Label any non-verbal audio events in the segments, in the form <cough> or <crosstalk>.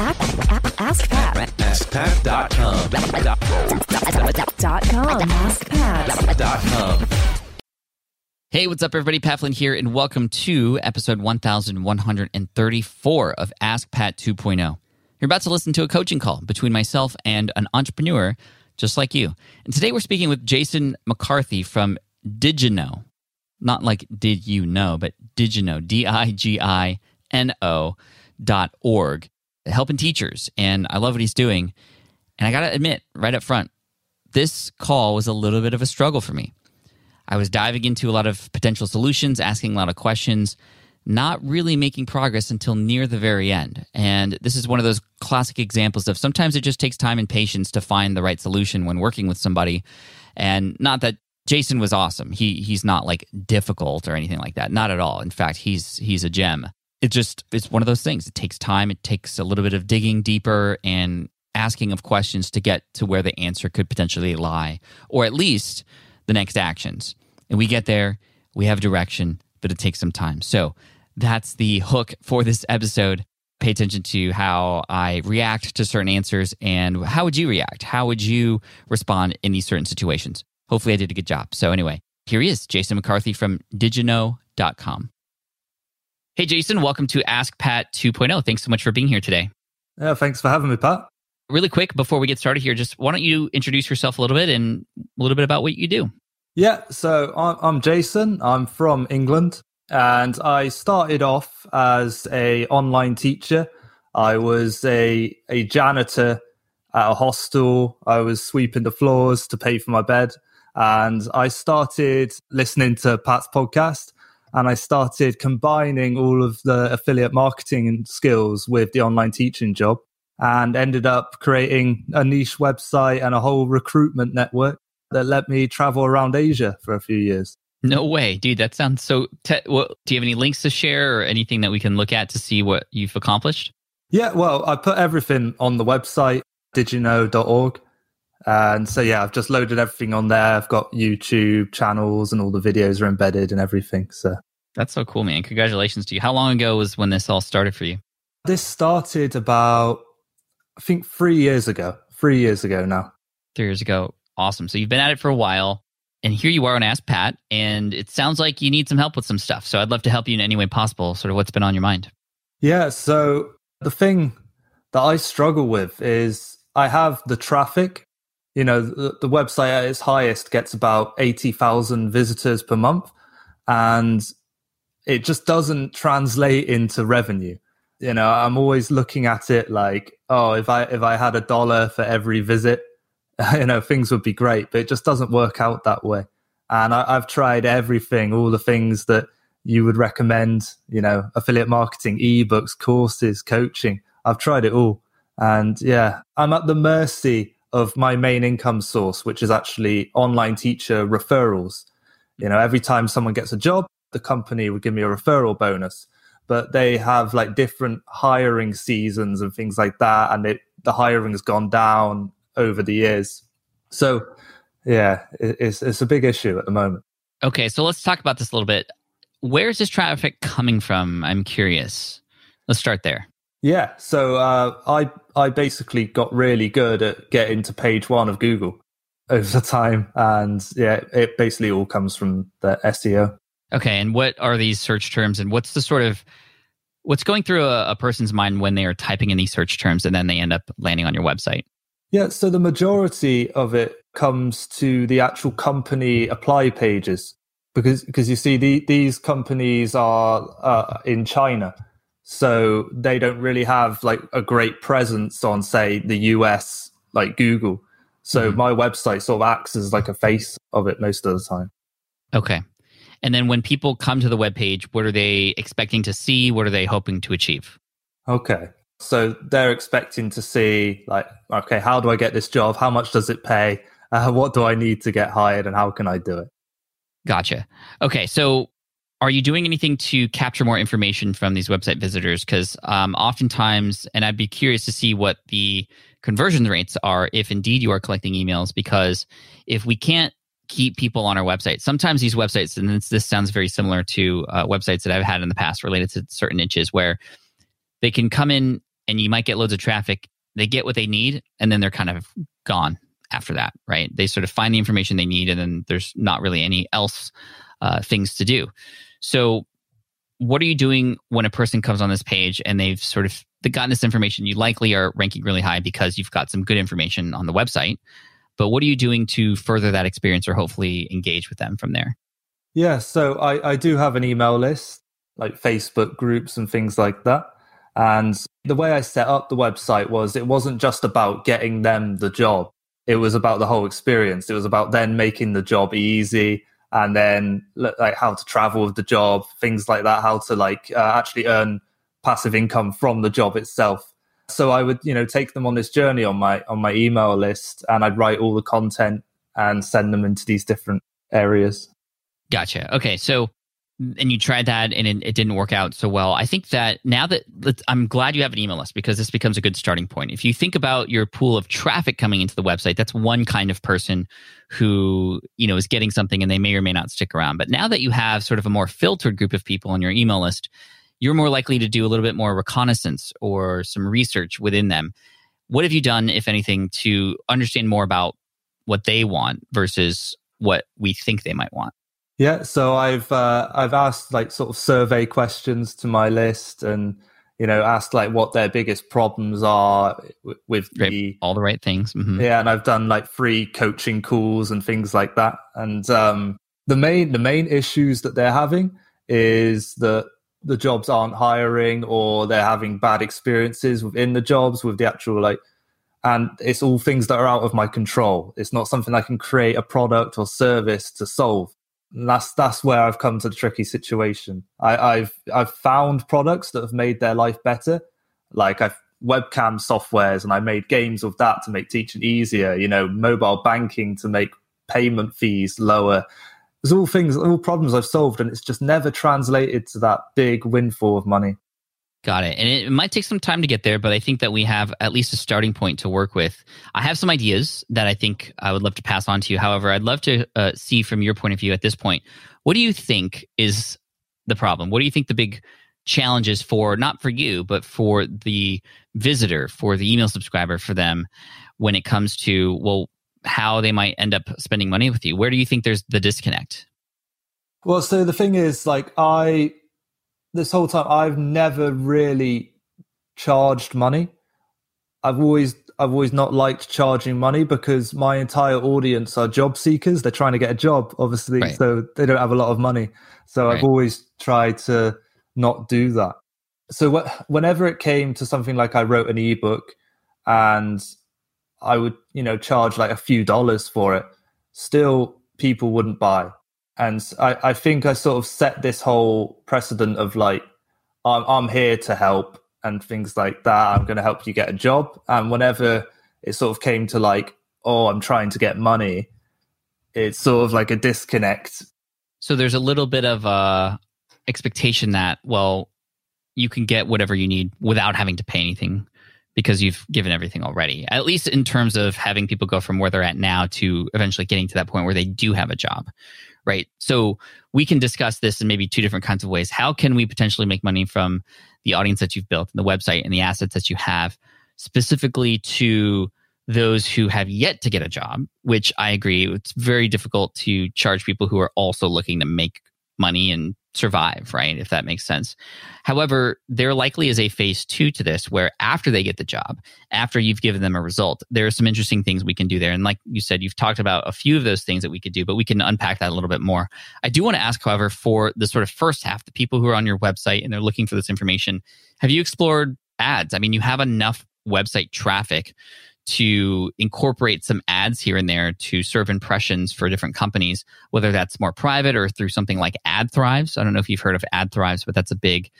Ask Pat. AskPat.com. Dot com. AskPat. Hey, what's up, everybody? Pat Flynn here, and welcome to episode 1134 of Ask Pat 2.0. You're about to listen to a coaching call between myself and an entrepreneur just like you. And today we're speaking with Jason McCarthy from Digino? Not like did you know, but Digino, D I G I N O dot org, helping teachers. And I love what he's doing. And I got to admit, right up front, this call was a little bit of a struggle for me. I was diving into a lot of potential solutions, asking a lot of questions, not really making progress until near the very end. And this is one of those classic examples of sometimes it just takes time and patience to find the right solution when working with somebody. And not that Jason was awesome. He he's not like difficult or anything like that. Not at all. In fact, he's he's a gem. It just it's one of those things. It takes time. It takes a little bit of digging deeper and asking of questions to get to where the answer could potentially lie, or at least the next actions. And we get there, we have direction, but it takes some time. So that's the hook for this episode. Pay attention to how I react to certain answers and how would you react? How would you respond in these certain situations? Hopefully, I did a good job. So, anyway, here he is, Jason McCarthy from digino.com. Hey, Jason, welcome to Ask Pat 2.0. Thanks so much for being here today. Yeah, thanks for having me, Pat. Really quick, before we get started here, just why don't you introduce yourself a little bit and a little bit about what you do? Yeah, so I'm, I'm Jason. I'm from England, and I started off as a online teacher. I was a a janitor at a hostel. I was sweeping the floors to pay for my bed, and I started listening to Pat's podcast. And I started combining all of the affiliate marketing skills with the online teaching job and ended up creating a niche website and a whole recruitment network that let me travel around Asia for a few years. No way, dude. That sounds so. Te- well, do you have any links to share or anything that we can look at to see what you've accomplished? Yeah, well, I put everything on the website, digino.org. And so, yeah, I've just loaded everything on there. I've got YouTube channels and all the videos are embedded and everything. So That's so cool, man. Congratulations to you. How long ago was when this all started for you? this started about, I think, three years ago. Three years ago now. Three years ago. Awesome. So you've been at it for a while. And here you are on Ask Pat, and it sounds like you need some help with some stuff. So I'd love to help you in any way possible. Sort of what's been on your mind. Yeah. So the thing that I struggle with is I have the traffic. You know, the, the website at its highest gets about 80,000 visitors per month, and it just doesn't translate into revenue. You know, I'm always looking at it like, oh, if I if I had a dollar for every visit, <laughs> you know, things would be great, but it just doesn't work out that way. And I, I've tried everything, all the things that you would recommend, you know, affiliate marketing, ebooks, courses, coaching. I've tried it all. And yeah, I'm at the mercy of my main income source, which is actually online teacher referrals. You know, every time someone gets a job, the company would give me a referral bonus. But they have like different hiring seasons and things like that. And it, the hiring has gone down over the years. So yeah, it, it's, it's a big issue at the moment. Okay, so let's talk about this a little bit. Where's this traffic coming from? I'm curious. Let's start there. Yeah, so uh, I I basically got really good at getting to page one of Google <laughs> over the time, and yeah, it basically all comes from the SEO. Okay, and what are these search terms, and what's the sort of what's going through a, a person's mind when they are typing in these search terms, and then they end up landing on your website? Yeah, so the majority of it comes to the actual company apply pages because because you see the, these companies are uh, in China, so they don't really have like a great presence on say the US like Google. So Mhm. my website sort of acts as like a face of it most of the time. Okay. And then when people come to the webpage, what are they expecting to see? What are they hoping to achieve? Okay. So they're expecting to see, like, okay, how do I get this job? How much does it pay? Uh, what do I need to get hired and how can I do it? Gotcha. Okay. So are you doing anything to capture more information from these website visitors? Because um, oftentimes, and I'd be curious to see what the conversion rates are if indeed you are collecting emails, because if we can't keep people on our website, sometimes these websites, and this, this sounds very similar to uh, websites that I've had in the past related to certain niches where they can come in and you might get loads of traffic. They get what they need, and then they're kind of gone after that, right? They sort of find the information they need, and then there's not really any else uh, things to do. So, what are you doing when a person comes on this page and they've sort of gotten this information? You likely are ranking really high because you've got some good information on the website. But what are you doing to further that experience or hopefully engage with them from there? Yeah, so I, I do have an email list, like Facebook groups and things like that. And the way I set up the website was it wasn't just about getting them the job. It was about the whole experience. It was about then making the job easy and then like how to travel with the job, things like that, how to like uh, actually earn passive income from the job itself. So I would, you know, take them on this journey on my on my email list and I'd write all the content and send them into these different areas. Gotcha. Okay, so and you tried that and it, it, didn't work out so well. I think that now that I'm glad you have an email list because this becomes a good starting point. If you think about your pool of traffic coming into the website, that's one kind of person who, you know, is getting something and they may or may not stick around. But now that you have sort of a more filtered group of people on your email list, you're more likely to do a little bit more reconnaissance or some research within them. What have you done, if anything, to understand more about what they want versus what we think they might want? Yeah, so I've uh, I've asked like sort of survey questions to my list, and you know asked like what their biggest problems are w- with right. the all the right things. Mm-hmm. Yeah, and I've done like free coaching calls and things like that. And um, the main the main issues that they're having is that the jobs aren't hiring or they're having bad experiences within the jobs with the actual like and it's all things that are out of my control it's not something i can create a product or service to solve that's that's where I've come to the tricky situation. I, have I've found products that have made their life better, like I've webcam softwares, and I made games with that to make teaching easier. You know, mobile banking to make payment fees lower. There's all things, all problems I've solved, and it's just never translated to that big windfall of money. Got it. And it might take some time to get there, but I think that we have at least a starting point to work with. I have some ideas that I think I would love to pass on to you. However, I'd love to uh, see from your point of view at this point, what do you think is the problem? What do you think the big challenges for, not for you, but for the visitor, for the email subscriber, for them when it comes to, well, how they might end up spending money with you? Where do you think there's the disconnect? Well, so the thing is, like, I this whole time I've never really charged money. I've always I've always not liked charging money because my entire audience are job seekers. They're trying to get a job, obviously, right. so they don't have a lot of money. So right. I've always tried to not do that. So wh- whenever it came to something like I wrote an ebook and I would, you know, charge like a few dollars for it, still people wouldn't buy and I, I think I sort of set this whole precedent of like I'm, I'm here to help and things like that. I'm going to help you get a job. And whenever it sort of came to like, oh, I'm trying to get money, it's sort of like a disconnect. So there's a little bit of a expectation that well, you can get whatever you need without having to pay anything because you've given everything already. At least in terms of having people go from where they're at now to eventually getting to that point where they do have a job right? So we can discuss this in maybe two different kinds of ways. How can we potentially make money from the audience that you've built and the website and the assets that you have specifically to those who have yet to get a job, which I agree, it's very difficult to charge people who are also looking to make money and survive, right? If that makes sense. However, there likely is a phase two to this where after they get the job, after you've given them a result, there are some interesting things we can do there. And like you said, you've talked about a few of those things that we could do, but we can unpack that a little bit more. I do want to ask, however, for the sort of first half, the people who are on your website and they're looking for this information, have you explored ads? I mean, you have enough website traffic to incorporate some ads here and there to serve impressions for different companies, whether that's more private or through something like AdThrives. I don't know if you've heard of AdThrives, but that's a big,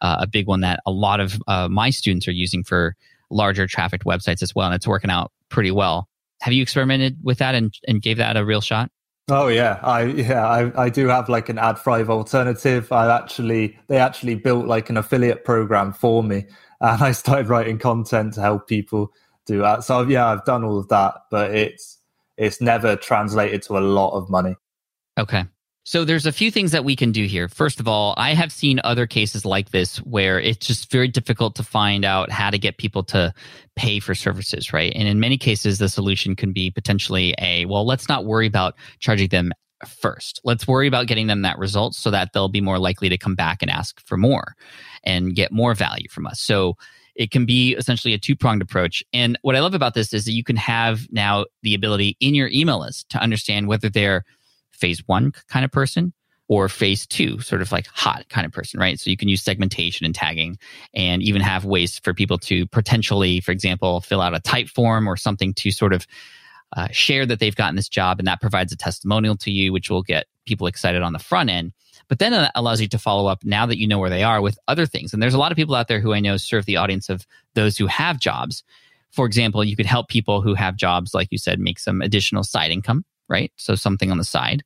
uh, a big one that a lot of uh, my students are using for larger trafficked websites as well, and it's working out pretty well. Have you experimented with that and, and gave that a real shot? Oh yeah, I yeah I, I do have like an AdThrive alternative. I actually they actually built like an affiliate program for me, and I started writing content to help people do that. So yeah, I've done all of that, but it's it's never translated to a lot of money. Okay. So there's a few things that we can do here. First of all, I have seen other cases like this where it's just very difficult to find out how to get people to pay for services, right? And in many cases, the solution can be potentially a, well, let's not worry about charging them first. Let's worry about getting them that result so that they'll be more likely to come back and ask for more and get more value from us. So it can be essentially a two pronged approach. And what I love about this is that you can have now the ability in your email list to understand whether they're phase one kind of person or phase two, sort of like hot kind of person, right? So you can use segmentation and tagging and even have ways for people to potentially, for example, fill out a Typeform or something to sort of uh, share that they've gotten this job. And that provides a testimonial to you, which will get people excited on the front end. But then it allows you to follow up now that you know where they are with other things. And there's a lot of people out there who I know serve the audience of those who have jobs. For example, you could help people who have jobs, like you said, make some additional side income right? So something on the side.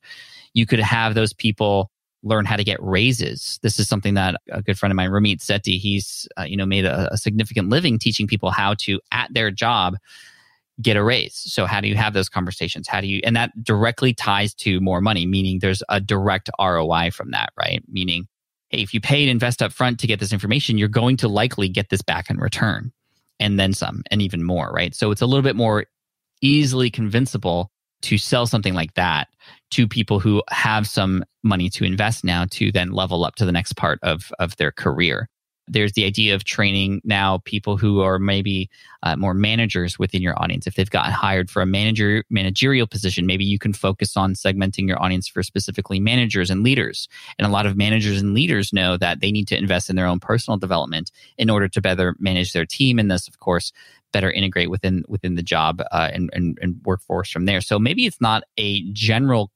You could have those people learn how to get raises. This is something that a good friend of mine, Ramit Sethi, he's uh, you know made a, a significant living teaching people how to at their job get a raise. So how do you have those conversations? How do you and that directly ties to more money, meaning there's a direct ROI from that, right? Meaning, hey, if you pay and invest up front to get this information, you're going to likely get this back in return and then some and even more, right? So it's a little bit more easily convincible to sell something like that to people who have some money to invest now to then level up to the next part of, of their career. There's the idea of training now people who are maybe uh, more managers within your audience. If they've gotten hired for a manager managerial position, maybe you can focus on segmenting your audience for specifically managers and leaders. And a lot of managers and leaders know that they need to invest in their own personal development in order to better manage their team. And this, of course, better integrate within within the job uh, and, and, and workforce from there. So maybe it's not a general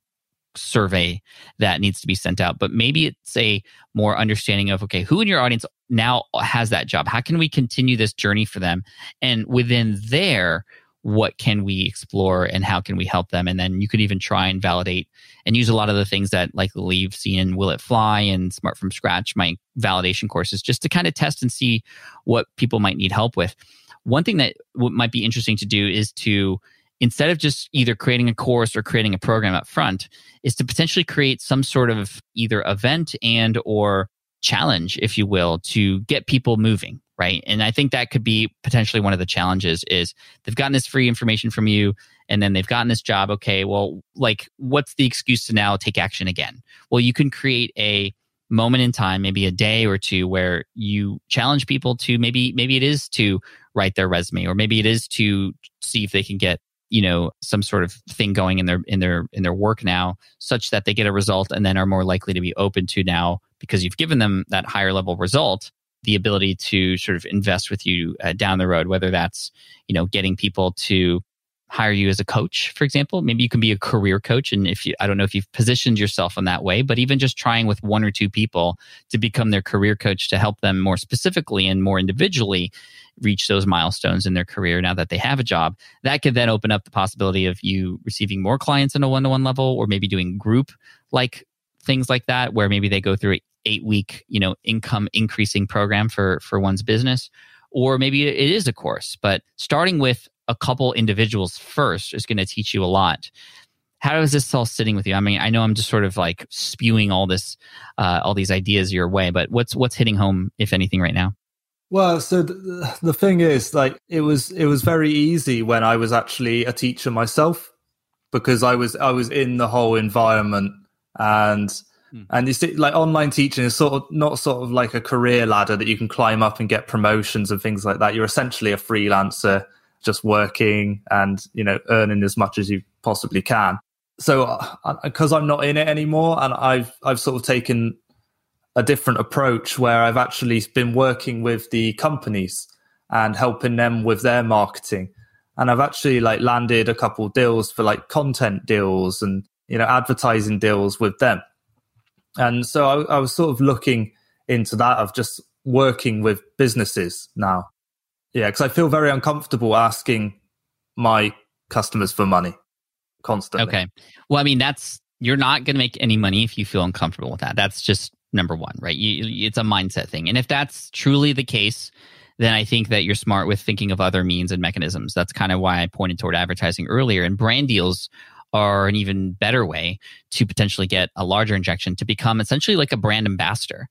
survey that needs to be sent out, but maybe it's a more understanding of okay, who in your audience now has that job? How can we continue this journey for them? And within there, what can we explore and how can we help them? And then you could even try and validate and use a lot of the things that like you've seen Will It Fly and Smart from Scratch, my validation courses, just to kind of test and see what people might need help with. One thing that might be interesting to do is to instead of just either creating a course or creating a program up front is to potentially create some sort of either event and or challenge if you will to get people moving right? And i think that could be potentially one of the challenges is they've gotten this free information from you and then they've gotten this job. Okay well like what's the excuse to now take action again? Well you can create a moment in time maybe a day or two where you challenge people to maybe maybe it is to write their resume or maybe it is to see if they can get you know some sort of thing going in their in their in their work now such that they get a result and then are more likely to be open to now because you've given them that higher level result the ability to sort of invest with you uh, down the road whether that's you know getting people to hire you as a coach, for example. Maybe you can be a career coach. And if you, I don't know if you've positioned yourself in that way, but even just trying with one or two people to become their career coach to help them more specifically and more individually reach those milestones in their career now that they have a job, that could then open up the possibility of you receiving more clients in a one to one level or maybe doing group like things like that, where maybe they go through an eight week, you know, income increasing program for, for one's business or maybe it is a course, but starting with a couple individuals first is going to teach you a lot. How is this all sitting with you? I mean, I know I'm just sort of like spewing all this, uh, all these ideas your way, but what's what's hitting home, if anything, right now? Well, so the, the thing is, like, it was it was very easy when I was actually a teacher myself because I was I was in the whole environment and hmm. and you see, like online teaching is sort of not sort of like a career ladder that you can climb up and get promotions and things like that. You're essentially a freelancer just working and you know earning as much as you possibly can. So because uh, i'm not in it anymore and i've i've sort of taken a different approach where i've actually been working with the companies and helping them with their marketing. And i've actually like landed a couple deals for like content deals and you know advertising deals with them. And so I, I was sort of looking into that of just working with businesses now yeah, because I feel very uncomfortable asking my customers for money constantly. Okay. Well, I mean, that's you're not going to make any money if you feel uncomfortable with that. That's just number one, right? You, it's a mindset thing, and if that's truly the case, then I think that you're smart with thinking of other means and mechanisms. That's kind of why I pointed toward advertising earlier. And brand deals are an even better way to potentially get a larger injection to become essentially like a brand ambassador.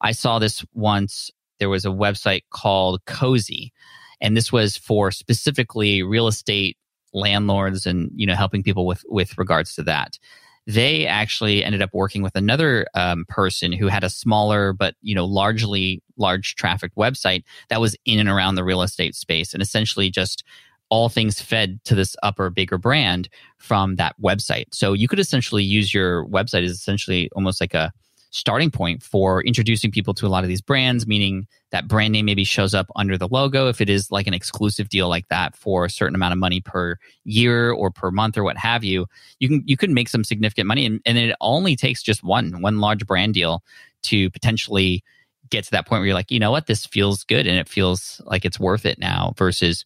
I saw this once. There was a website called Cozy, and this was for specifically real estate landlords and you know helping people with with regards to that. They actually ended up working with another um, person who had a smaller but you know largely large traffic website that was in and around the real estate space and essentially just all things fed to this upper bigger brand from that website. So you could essentially use your website as essentially almost like a starting point for introducing people to a lot of these brands, meaning that brand name maybe shows up under the logo if it is like an exclusive deal like that for a certain amount of money per year or per month or what have you. You can you can make some significant money and, and it only takes just one one large brand deal to potentially get to that point where you're like, you know what, this feels good and it feels like it's worth it now versus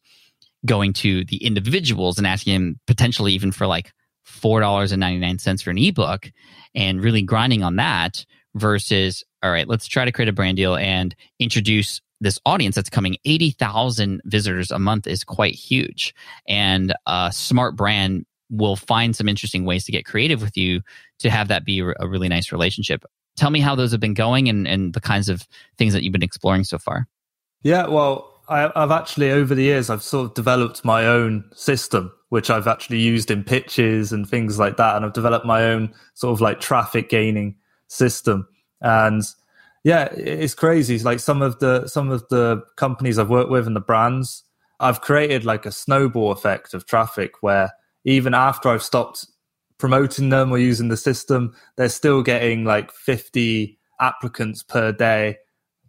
going to the individuals and asking them potentially even for like $4.99 for an ebook and really grinding on that versus, all right, let's try to create a brand deal and introduce this audience that's coming 80,000 visitors a month is quite huge. And a smart brand will find some interesting ways to get creative with you to have that be a really nice relationship. Tell me how those have been going and, and the kinds of things that you've been exploring so far. Yeah, well, I, have actually over the years I've sort of developed my own system, which I've actually used in pitches and things like that, and I've developed my own sort of like traffic gaining system. And yeah, it's crazy. It's Like some of the some of the companies I've worked with and the brands, I've created like a snowball effect of traffic where even after I've stopped promoting them or using the system, they're still getting like 50 applicants per day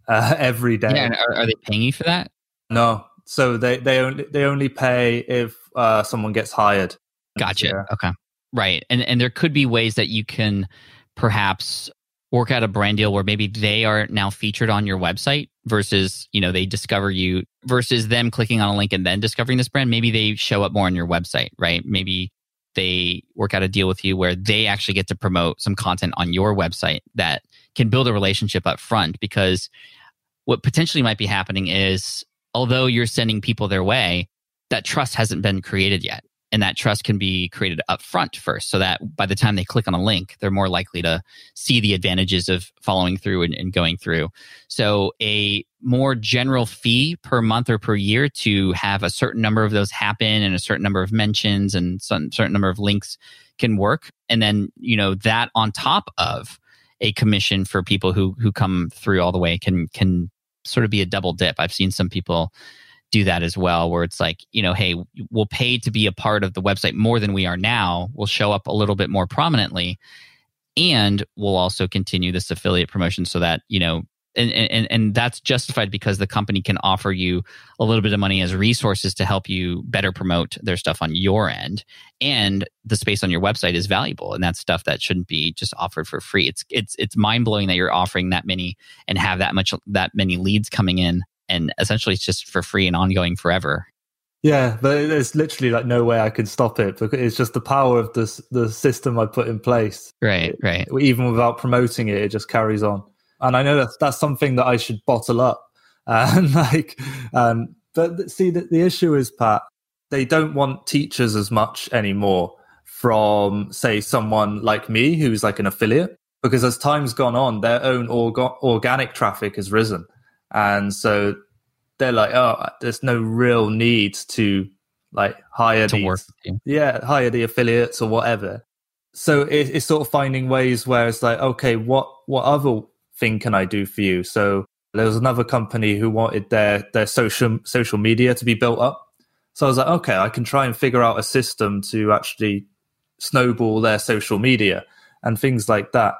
uh, <laughs> every day. Yeah, are, are, they paying you for that? No, so they they only they only pay if uh, someone gets hired. Gotcha. Yeah. Okay. Right, and and there could be ways that you can perhaps work out a brand deal where maybe they are now featured on your website versus you know they discover you versus them clicking on a link and then discovering this brand maybe they show up more on your website right maybe they work out a deal with you where they actually get to promote some content on your website that can build a relationship up front because what potentially might be happening is although you're sending people their way, that trust hasn't been created yet. And that trust can be created up front first so that by the time they click on a link, they're more likely to see the advantages of following through and, and going through. So, a more general fee per month or per year to have a certain number of those happen and a certain number of mentions and some certain number of links can work. And then, you know, that on top of a commission for people who who come through all the way can can sort of be a double dip. I've seen some people do that as well, where it's like, you know, hey, we'll pay to be a part of the website more than we are now. We'll show up a little bit more prominently. And we'll also continue this affiliate promotion so that, you know, and, and and that's justified because the company can offer you a little bit of money as resources to help you better promote their stuff on your end and the space on your website is valuable and that's stuff that shouldn't be just offered for free it's it's it's mind-blowing that you're offering that many and have that much that many leads coming in and essentially it's just for free and ongoing forever yeah, but there's literally like no way I can stop it because it's just the power of the the system I put in place. Right, right. Even without promoting it, it just carries on and I know that that's something that I should bottle up. <laughs> And like, um, but see, the, the issue is, Pat, they don't want teachers as much anymore from, say, someone like me who's like an affiliate, because as time's gone on, their own orga- organic traffic has risen, and so they're like, oh, there's no real need to like hire to these, work yeah, hire the affiliates or whatever. So it, it's sort of finding ways where it's like, okay, what what other thing can I do for you? So there was another company who wanted their their social social media to be built up. So I was like, okay, I can try and figure out a system to actually snowball their social media and things like that.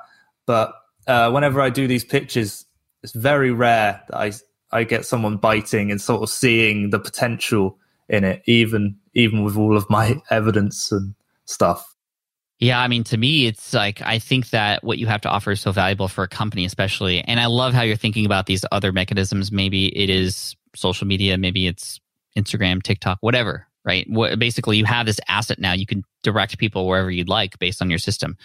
But uh, whenever I do these pitches, it's very rare that I I get someone biting and sort of seeing the potential in it, even even with all of my <laughs> evidence and stuff. Yeah, I mean, to me, it's like I think that what you have to offer is so valuable for a company, especially. And I love how you're thinking about these other mechanisms. Maybe it is social media, maybe it's Instagram, TikTok, whatever, right? What, basically, you have this asset now. You can direct people wherever you'd like based on your system.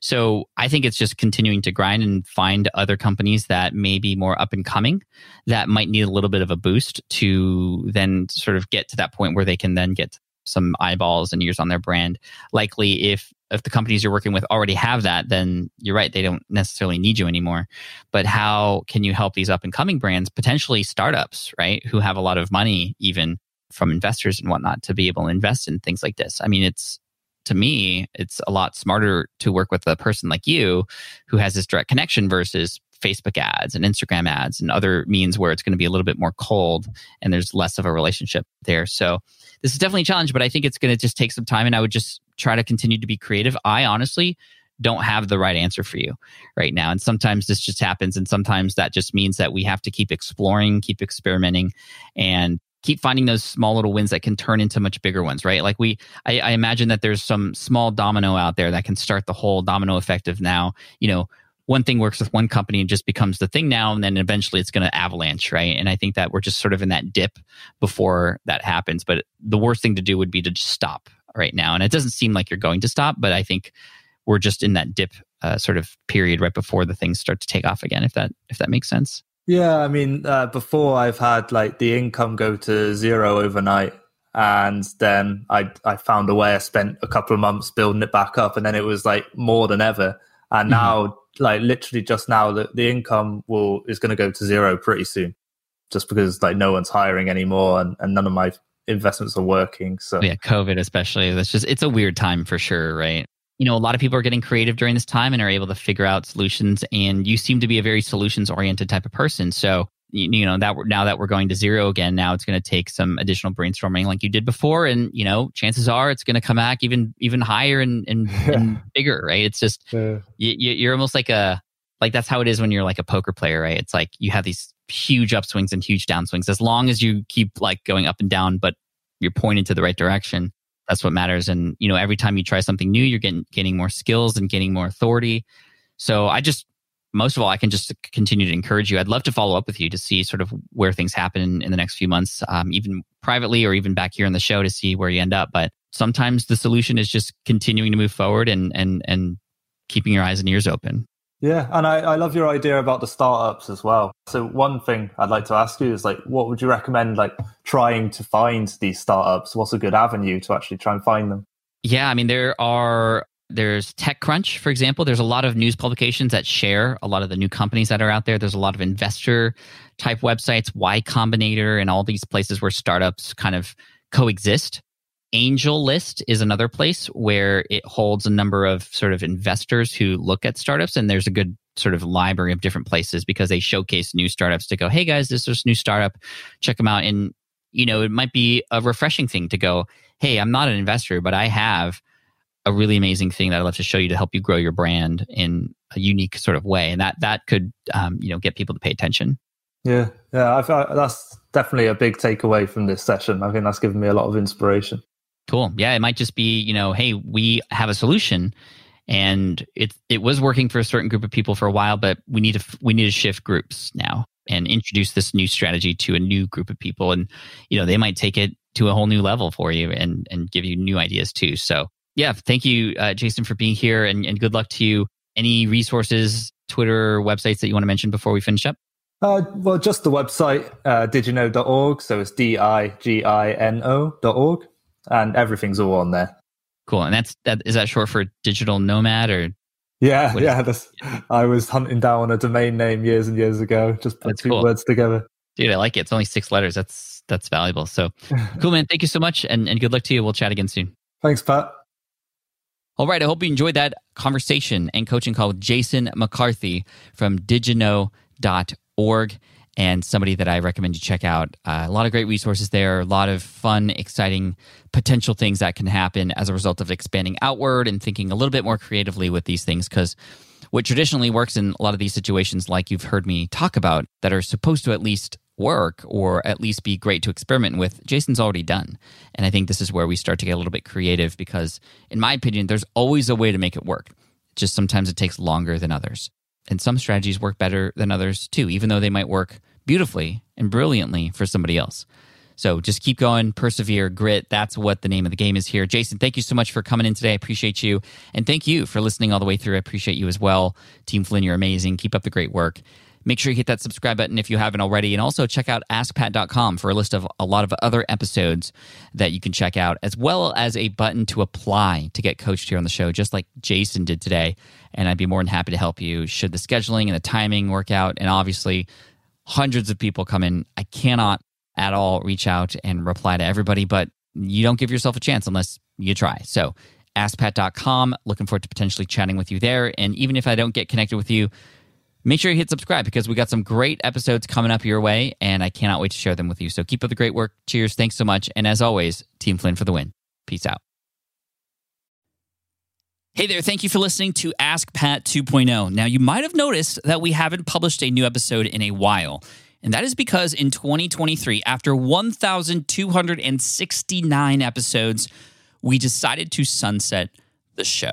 So I think it's just continuing to grind and find other companies that may be more up and coming that might need a little bit of a boost to then sort of get to that point where they can then get some eyeballs and ears on their brand. Likely, if if the companies you're working with already have that, then you're right; they don't necessarily need you anymore. But how can you help these up and coming brands, potentially startups, right, who have a lot of money, even from investors and whatnot, to be able to invest in things like this? I mean, it's to me, it's a lot smarter to work with a person like you who has this direct connection versus Facebook ads and Instagram ads and other means where it's going to be a little bit more cold and there's less of a relationship there. So this is definitely a challenge, but I think it's going to just take some time and I would just try to continue to be creative. I honestly don't have the right answer for you right now. And sometimes this just happens. And sometimes that just means that we have to keep exploring, keep experimenting, and keep finding those small little wins that can turn into much bigger ones, right? Like we, I, I, imagine that there's some small domino out there that can start the whole domino effect of now, you know, one thing works with one company and just becomes the thing now, and then eventually it's going to avalanche, right? And I think that we're just sort of in that dip before that happens. But the worst thing to do would be to just stop right now. And it doesn't seem like you're going to stop, but I think we're just in that dip uh, sort of period right before the things start to take off again. If that if that makes sense. Yeah, I mean, uh, before I've had like the income go to zero overnight, and then I I found a way. I spent a couple of months building it back up, and then it was like more than ever. And mm-hmm. now, like literally just now, the, the income will is going to go to zero pretty soon, just because like no one's hiring anymore, and, and none of my investments are working. So yeah, COVID especially. That's just it's a weird time for sure, right? you know, a lot of people are getting creative during this time and are able to figure out solutions. And you seem to be a very solutions oriented type of person. So, you, know, that now that we're going to zero again, now it's going to take some additional brainstorming like you did before. And, you know, chances are it's going to come back even, even higher and, and, <laughs> and bigger, right? It's just, yeah. you, you're almost like a, like that's how it is when you're like a poker player, right? It's like you have these huge upswings and huge downswings. As long as you keep like going up and down, but you're pointed to the right direction, that's what matters. And you know, every time you try something new, you're getting gaining more skills and gaining more authority. So I just most of all, I can just continue to encourage you. I'd love to follow up with you to see sort of where things happen in the next few months, um, even privately or even back here on the show to see where you end up. But sometimes the solution is just continuing to move forward and and and keeping your eyes and ears open. Yeah, and I, I love your idea about the startups as well. So one thing I'd like to ask you is like, what would you recommend like trying to find these startups? What's a good avenue to actually try and find them? Yeah, I mean there are there's TechCrunch, for example. There's a lot of news publications that share a lot of the new companies that are out there. There's a lot of investor type websites, Y Combinator, and all these places where startups kind of coexist. Angel List is another place where it holds a number of sort of investors who look at startups, and there's a good sort of library of different places because they showcase new startups to go, hey guys, this is a new startup, check them out. And you know, it might be a refreshing thing to go, hey, I'm not an investor, but I have a really amazing thing that I'd love to show you to help you grow your brand in a unique sort of way, and that that could um, you know get people to pay attention. Yeah, yeah, I that's definitely a big takeaway from this session. I think that's given me a lot of inspiration. Cool. Yeah, it might just be, you know, hey, we have a solution and it it was working for a certain group of people for a while, but we need to we need to shift groups now and introduce this new strategy to a new group of people and you know, they might take it to a whole new level for you and and give you new ideas too. So, yeah, thank you uh, Jason for being here and and good luck to you. Any resources, Twitter, websites that you want to mention before we finish up? Uh, well, just the website, uh, digino.org. So it's D I G I N O.org and everything's all on there. Cool. And that's that is that short for digital nomad or yeah, yeah, yeah. I was hunting down a domain name years and years ago. Just put that's two cool. words together. Dude, I like it. It's only six letters. That's that's valuable. So <laughs> cool, man. Thank you so much, and, and good luck to you. We'll chat again soon. Thanks, Pat. All right. I hope you enjoyed that conversation and coaching call with Jason McCarthy from digino.org and somebody that I recommend you check out. Uh, a lot of great resources there, a lot of fun, exciting potential things that can happen as a result of expanding outward and thinking a little bit more creatively with these things. Because what traditionally works in a lot of these situations, like you've heard me talk about, that are supposed to at least work or at least be great to experiment with, Jason's already done. And I think this is where we start to get a little bit creative because, in my opinion, there's always a way to make it work. Just sometimes it takes longer than others. And some strategies work better than others too, even though they might work beautifully and brilliantly for somebody else. So just keep going, persevere, grit. That's what the name of the game is here. Jason, thank you so much for coming in today. I appreciate you. And thank you for listening all the way through. I appreciate you as well. Team Flynn, you're amazing. Keep up the great work. Make sure you hit that subscribe button if you haven't already. And also check out askpat.com for a list of a lot of other episodes that you can check out, as well as a button to apply to get coached here on the show, just like Jason did today. And I'd be more than happy to help you should the scheduling and the timing work out. And obviously, hundreds of people come in. I cannot at all reach out and reply to everybody, but you don't give yourself a chance unless you try. So, askpat.com. Looking forward to potentially chatting with you there. And even if I don't get connected with you, make sure you hit subscribe because we got some great episodes coming up your way, and I cannot wait to share them with you. So keep up the great work. Cheers. Thanks so much. And as always, Team Flynn for the win. Peace out. Hey there, thank you for listening to Ask Pat 2.0. Now, you might have noticed that we haven't published a new episode in a while. And that is because in 2023, after 1,269 episodes, we decided to sunset the show.